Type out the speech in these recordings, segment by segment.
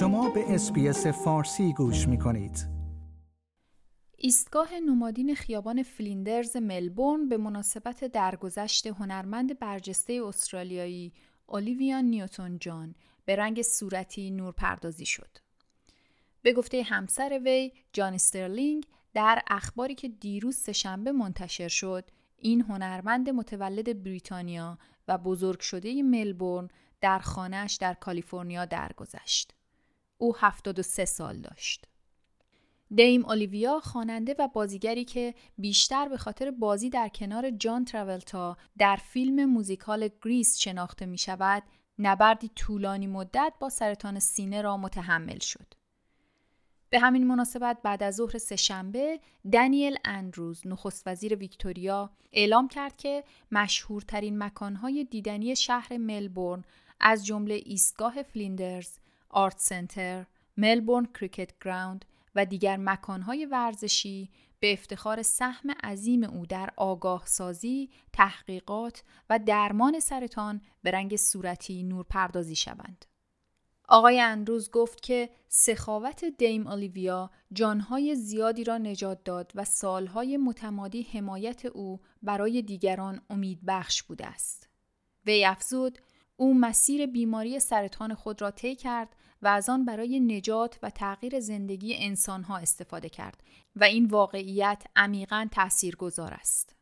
شما به SBS فارسی گوش می کنید. ایستگاه نمادین خیابان فلیندرز ملبورن به مناسبت درگذشت هنرمند برجسته استرالیایی اولیویا نیوتون جان به رنگ صورتی نور پردازی شد. به گفته همسر وی جان استرلینگ در اخباری که دیروز سهشنبه منتشر شد این هنرمند متولد بریتانیا و بزرگ شده ملبورن در خانهش در کالیفرنیا درگذشت. او 73 سال داشت. Dame اولیویا خواننده و بازیگری که بیشتر به خاطر بازی در کنار جان تراولتا در فیلم موزیکال گریس شناخته می شود، نبردی طولانی مدت با سرطان سینه را متحمل شد. به همین مناسبت بعد از ظهر سهشنبه دنیل اندروز نخست وزیر ویکتوریا اعلام کرد که مشهورترین مکانهای دیدنی شهر ملبورن از جمله ایستگاه فلیندرز، Arts Centre، Melbourne Cricket Ground و دیگر مکانهای ورزشی به افتخار سهم عظیم او در آگاه سازی، تحقیقات و درمان سرطان به رنگ صورتی نور پردازی شوند. آقای اندروز گفت که سخاوت Dame اولیویا جانهای زیادی را نجات داد و سالهای متمادی حمایت او برای دیگران امید بخش بوده است. وی افزود او مسیر بیماری سرطان خود را طی کرد و از آن برای نجات و تغییر زندگی انسانها استفاده کرد و این واقعیت عمیقا تاثیرگذار است.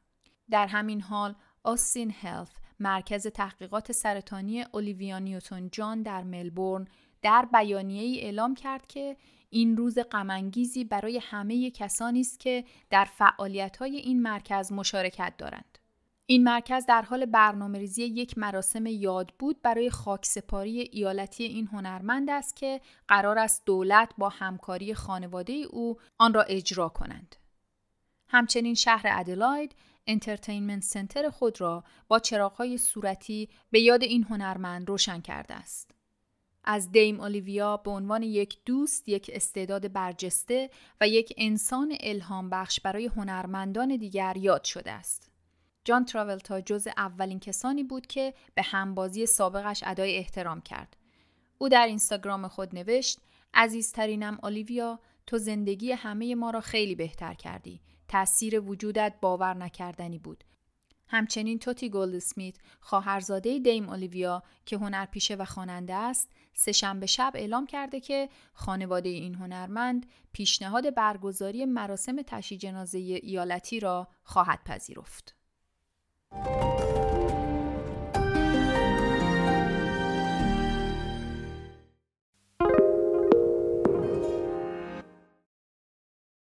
در همین حال آستین هلف مرکز تحقیقات سرطانی اولیویا نیوتون جان در ملبورن در بیانیه ای اعلام کرد که این روز غمانگیزی برای همه کسانی است که در فعالیت های این مرکز مشارکت دارند. این مرکز در حال برنامه ریزی یک مراسم یاد بود برای خاکسپاری ایالتی این هنرمند است که قرار است دولت با همکاری خانواده او آن را اجرا کنند. همچنین شهر ادلاید Entertainment Centre خود را با چراغهای صورتی به یاد این هنرمند روشن کرده است. از Dame اولیویا به عنوان یک دوست، یک استعداد برجسته و یک انسان الهام بخش برای هنرمندان دیگر یاد شده است. جان تراولتا جز اولین کسانی بود که به همبازی سابقش ادای احترام کرد. او در اینستاگرام خود نوشت عزیزترینم اولیویا تو زندگی همه ما را خیلی بهتر کردی. تأثیر وجودت باور نکردنی بود. همچنین توتی اسمیت خواهرزاده دیم اولیویا که هنرپیشه و خواننده است سهشنبه شب اعلام کرده که خانواده این هنرمند پیشنهاد برگزاری مراسم تشییع جنازه ایالتی را خواهد پذیرفت. you